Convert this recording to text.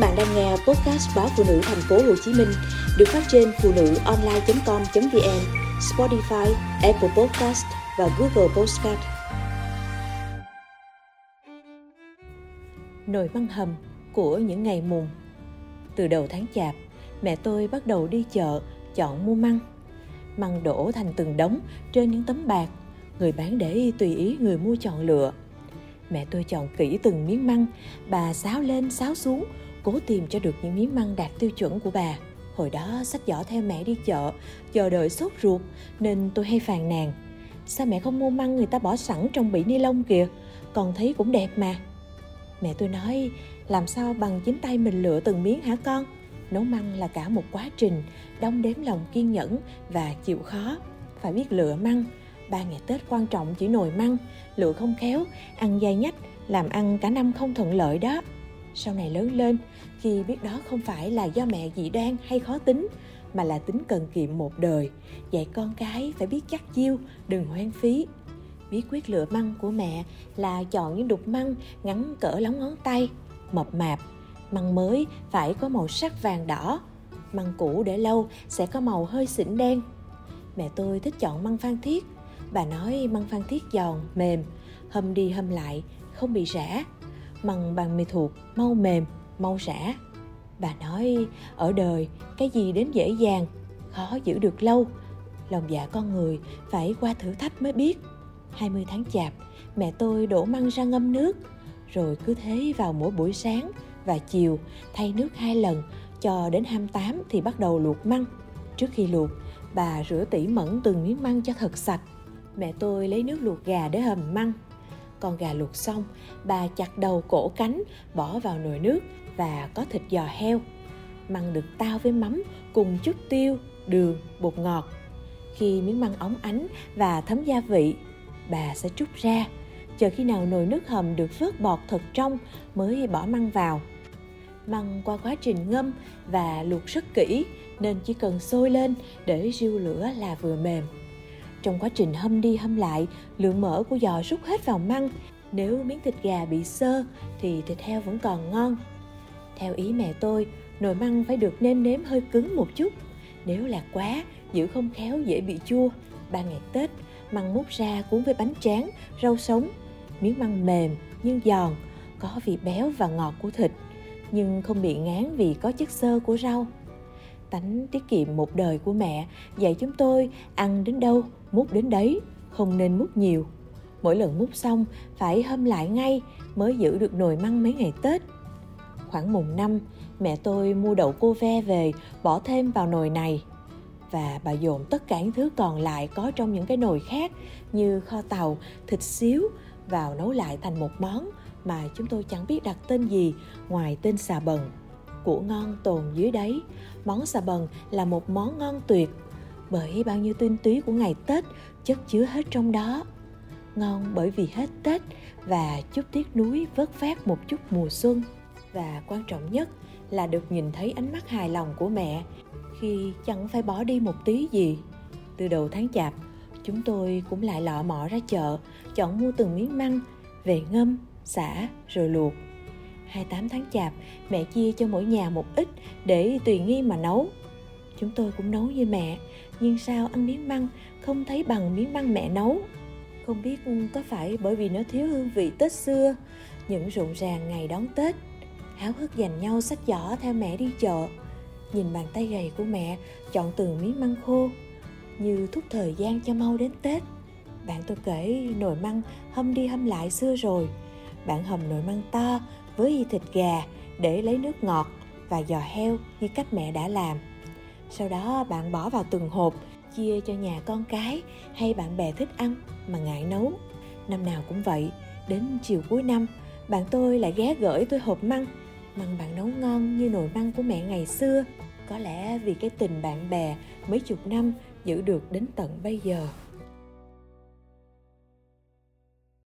bạn đang nghe podcast báo phụ nữ thành phố Hồ Chí Minh được phát trên phụ nữ online.com.vn, Spotify, Apple Podcast và Google Podcast. Nồi măng hầm của những ngày mùng Từ đầu tháng chạp, mẹ tôi bắt đầu đi chợ chọn mua măng. Măng đổ thành từng đống trên những tấm bạc, người bán để tùy ý người mua chọn lựa. Mẹ tôi chọn kỹ từng miếng măng, bà xáo lên xáo xuống, cố tìm cho được những miếng măng đạt tiêu chuẩn của bà. Hồi đó sách giỏ theo mẹ đi chợ, chờ đợi sốt ruột nên tôi hay phàn nàn. Sao mẹ không mua măng người ta bỏ sẵn trong bị ni lông kìa, còn thấy cũng đẹp mà. Mẹ tôi nói, làm sao bằng chính tay mình lựa từng miếng hả con? Nấu măng là cả một quá trình, đong đếm lòng kiên nhẫn và chịu khó. Phải biết lựa măng, ba ngày Tết quan trọng chỉ nồi măng, lựa không khéo, ăn dai nhách, làm ăn cả năm không thuận lợi đó. Sau này lớn lên, khi biết đó không phải là do mẹ dị đoan hay khó tính, mà là tính cần kiệm một đời, dạy con cái phải biết chắc chiêu, đừng hoang phí. Bí quyết lựa măng của mẹ là chọn những đục măng ngắn cỡ lóng ngón tay, mập mạp. Măng mới phải có màu sắc vàng đỏ, măng cũ để lâu sẽ có màu hơi xỉn đen. Mẹ tôi thích chọn măng phan thiết. Bà nói măng phan thiết giòn, mềm, hâm đi hâm lại, không bị rã. Măng bằng mì thuộc, mau mềm, mau rã. Bà nói ở đời cái gì đến dễ dàng, khó giữ được lâu. Lòng dạ con người phải qua thử thách mới biết. 20 tháng chạp, mẹ tôi đổ măng ra ngâm nước, rồi cứ thế vào mỗi buổi sáng và chiều thay nước hai lần cho đến 28 thì bắt đầu luộc măng. Trước khi luộc, bà rửa tỉ mẩn từng miếng măng cho thật sạch. Mẹ tôi lấy nước luộc gà để hầm măng. Con gà luộc xong, bà chặt đầu cổ cánh, bỏ vào nồi nước và có thịt giò heo. Măng được tao với mắm cùng chút tiêu, đường, bột ngọt. Khi miếng măng óng ánh và thấm gia vị, bà sẽ trút ra. Chờ khi nào nồi nước hầm được vớt bọt thật trong mới bỏ măng vào. Măng qua quá trình ngâm và luộc rất kỹ nên chỉ cần sôi lên để riêu lửa là vừa mềm. Trong quá trình hâm đi hâm lại, lượng mỡ của giò rút hết vào măng. Nếu miếng thịt gà bị sơ thì thịt heo vẫn còn ngon. Theo ý mẹ tôi, nồi măng phải được nêm nếm hơi cứng một chút. Nếu là quá, giữ không khéo dễ bị chua. Ba ngày Tết, măng múc ra cuốn với bánh tráng, rau sống. Miếng măng mềm nhưng giòn, có vị béo và ngọt của thịt, nhưng không bị ngán vì có chất xơ của rau. Tánh tiết kiệm một đời của mẹ dạy chúng tôi ăn đến đâu, múc đến đấy, không nên múc nhiều. Mỗi lần múc xong phải hâm lại ngay mới giữ được nồi măng mấy ngày Tết. Khoảng mùng năm, mẹ tôi mua đậu cô ve về bỏ thêm vào nồi này và bà dồn tất cả những thứ còn lại có trong những cái nồi khác như kho tàu, thịt xíu vào nấu lại thành một món mà chúng tôi chẳng biết đặt tên gì ngoài tên xà bần. Của ngon tồn dưới đáy món xà bần là một món ngon tuyệt bởi bao nhiêu tinh túy của ngày Tết chất chứa hết trong đó. Ngon bởi vì hết Tết và chút tiếc núi vớt phát một chút mùa xuân. Và quan trọng nhất là được nhìn thấy ánh mắt hài lòng của mẹ khi chẳng phải bỏ đi một tí gì. Từ đầu tháng chạp, chúng tôi cũng lại lọ mọ ra chợ, chọn mua từng miếng măng, về ngâm, xả rồi luộc. 28 tháng chạp, mẹ chia cho mỗi nhà một ít để tùy nghi mà nấu. Chúng tôi cũng nấu như mẹ, nhưng sao ăn miếng măng không thấy bằng miếng măng mẹ nấu. Không biết có phải bởi vì nó thiếu hương vị Tết xưa, những rộn ràng ngày đón Tết, háo hức dành nhau sách giỏ theo mẹ đi chợ, nhìn bàn tay gầy của mẹ chọn từng miếng măng khô như thúc thời gian cho mau đến Tết. Bạn tôi kể nồi măng hâm đi hâm lại xưa rồi. Bạn hầm nồi măng to với thịt gà để lấy nước ngọt và giò heo như cách mẹ đã làm. Sau đó bạn bỏ vào từng hộp, chia cho nhà con cái hay bạn bè thích ăn mà ngại nấu. Năm nào cũng vậy, đến chiều cuối năm, bạn tôi lại ghé gửi tôi hộp măng. Măng bạn nấu ngon như nồi măng của mẹ ngày xưa. Có lẽ vì cái tình bạn bè mấy chục năm giữ được đến tận bây giờ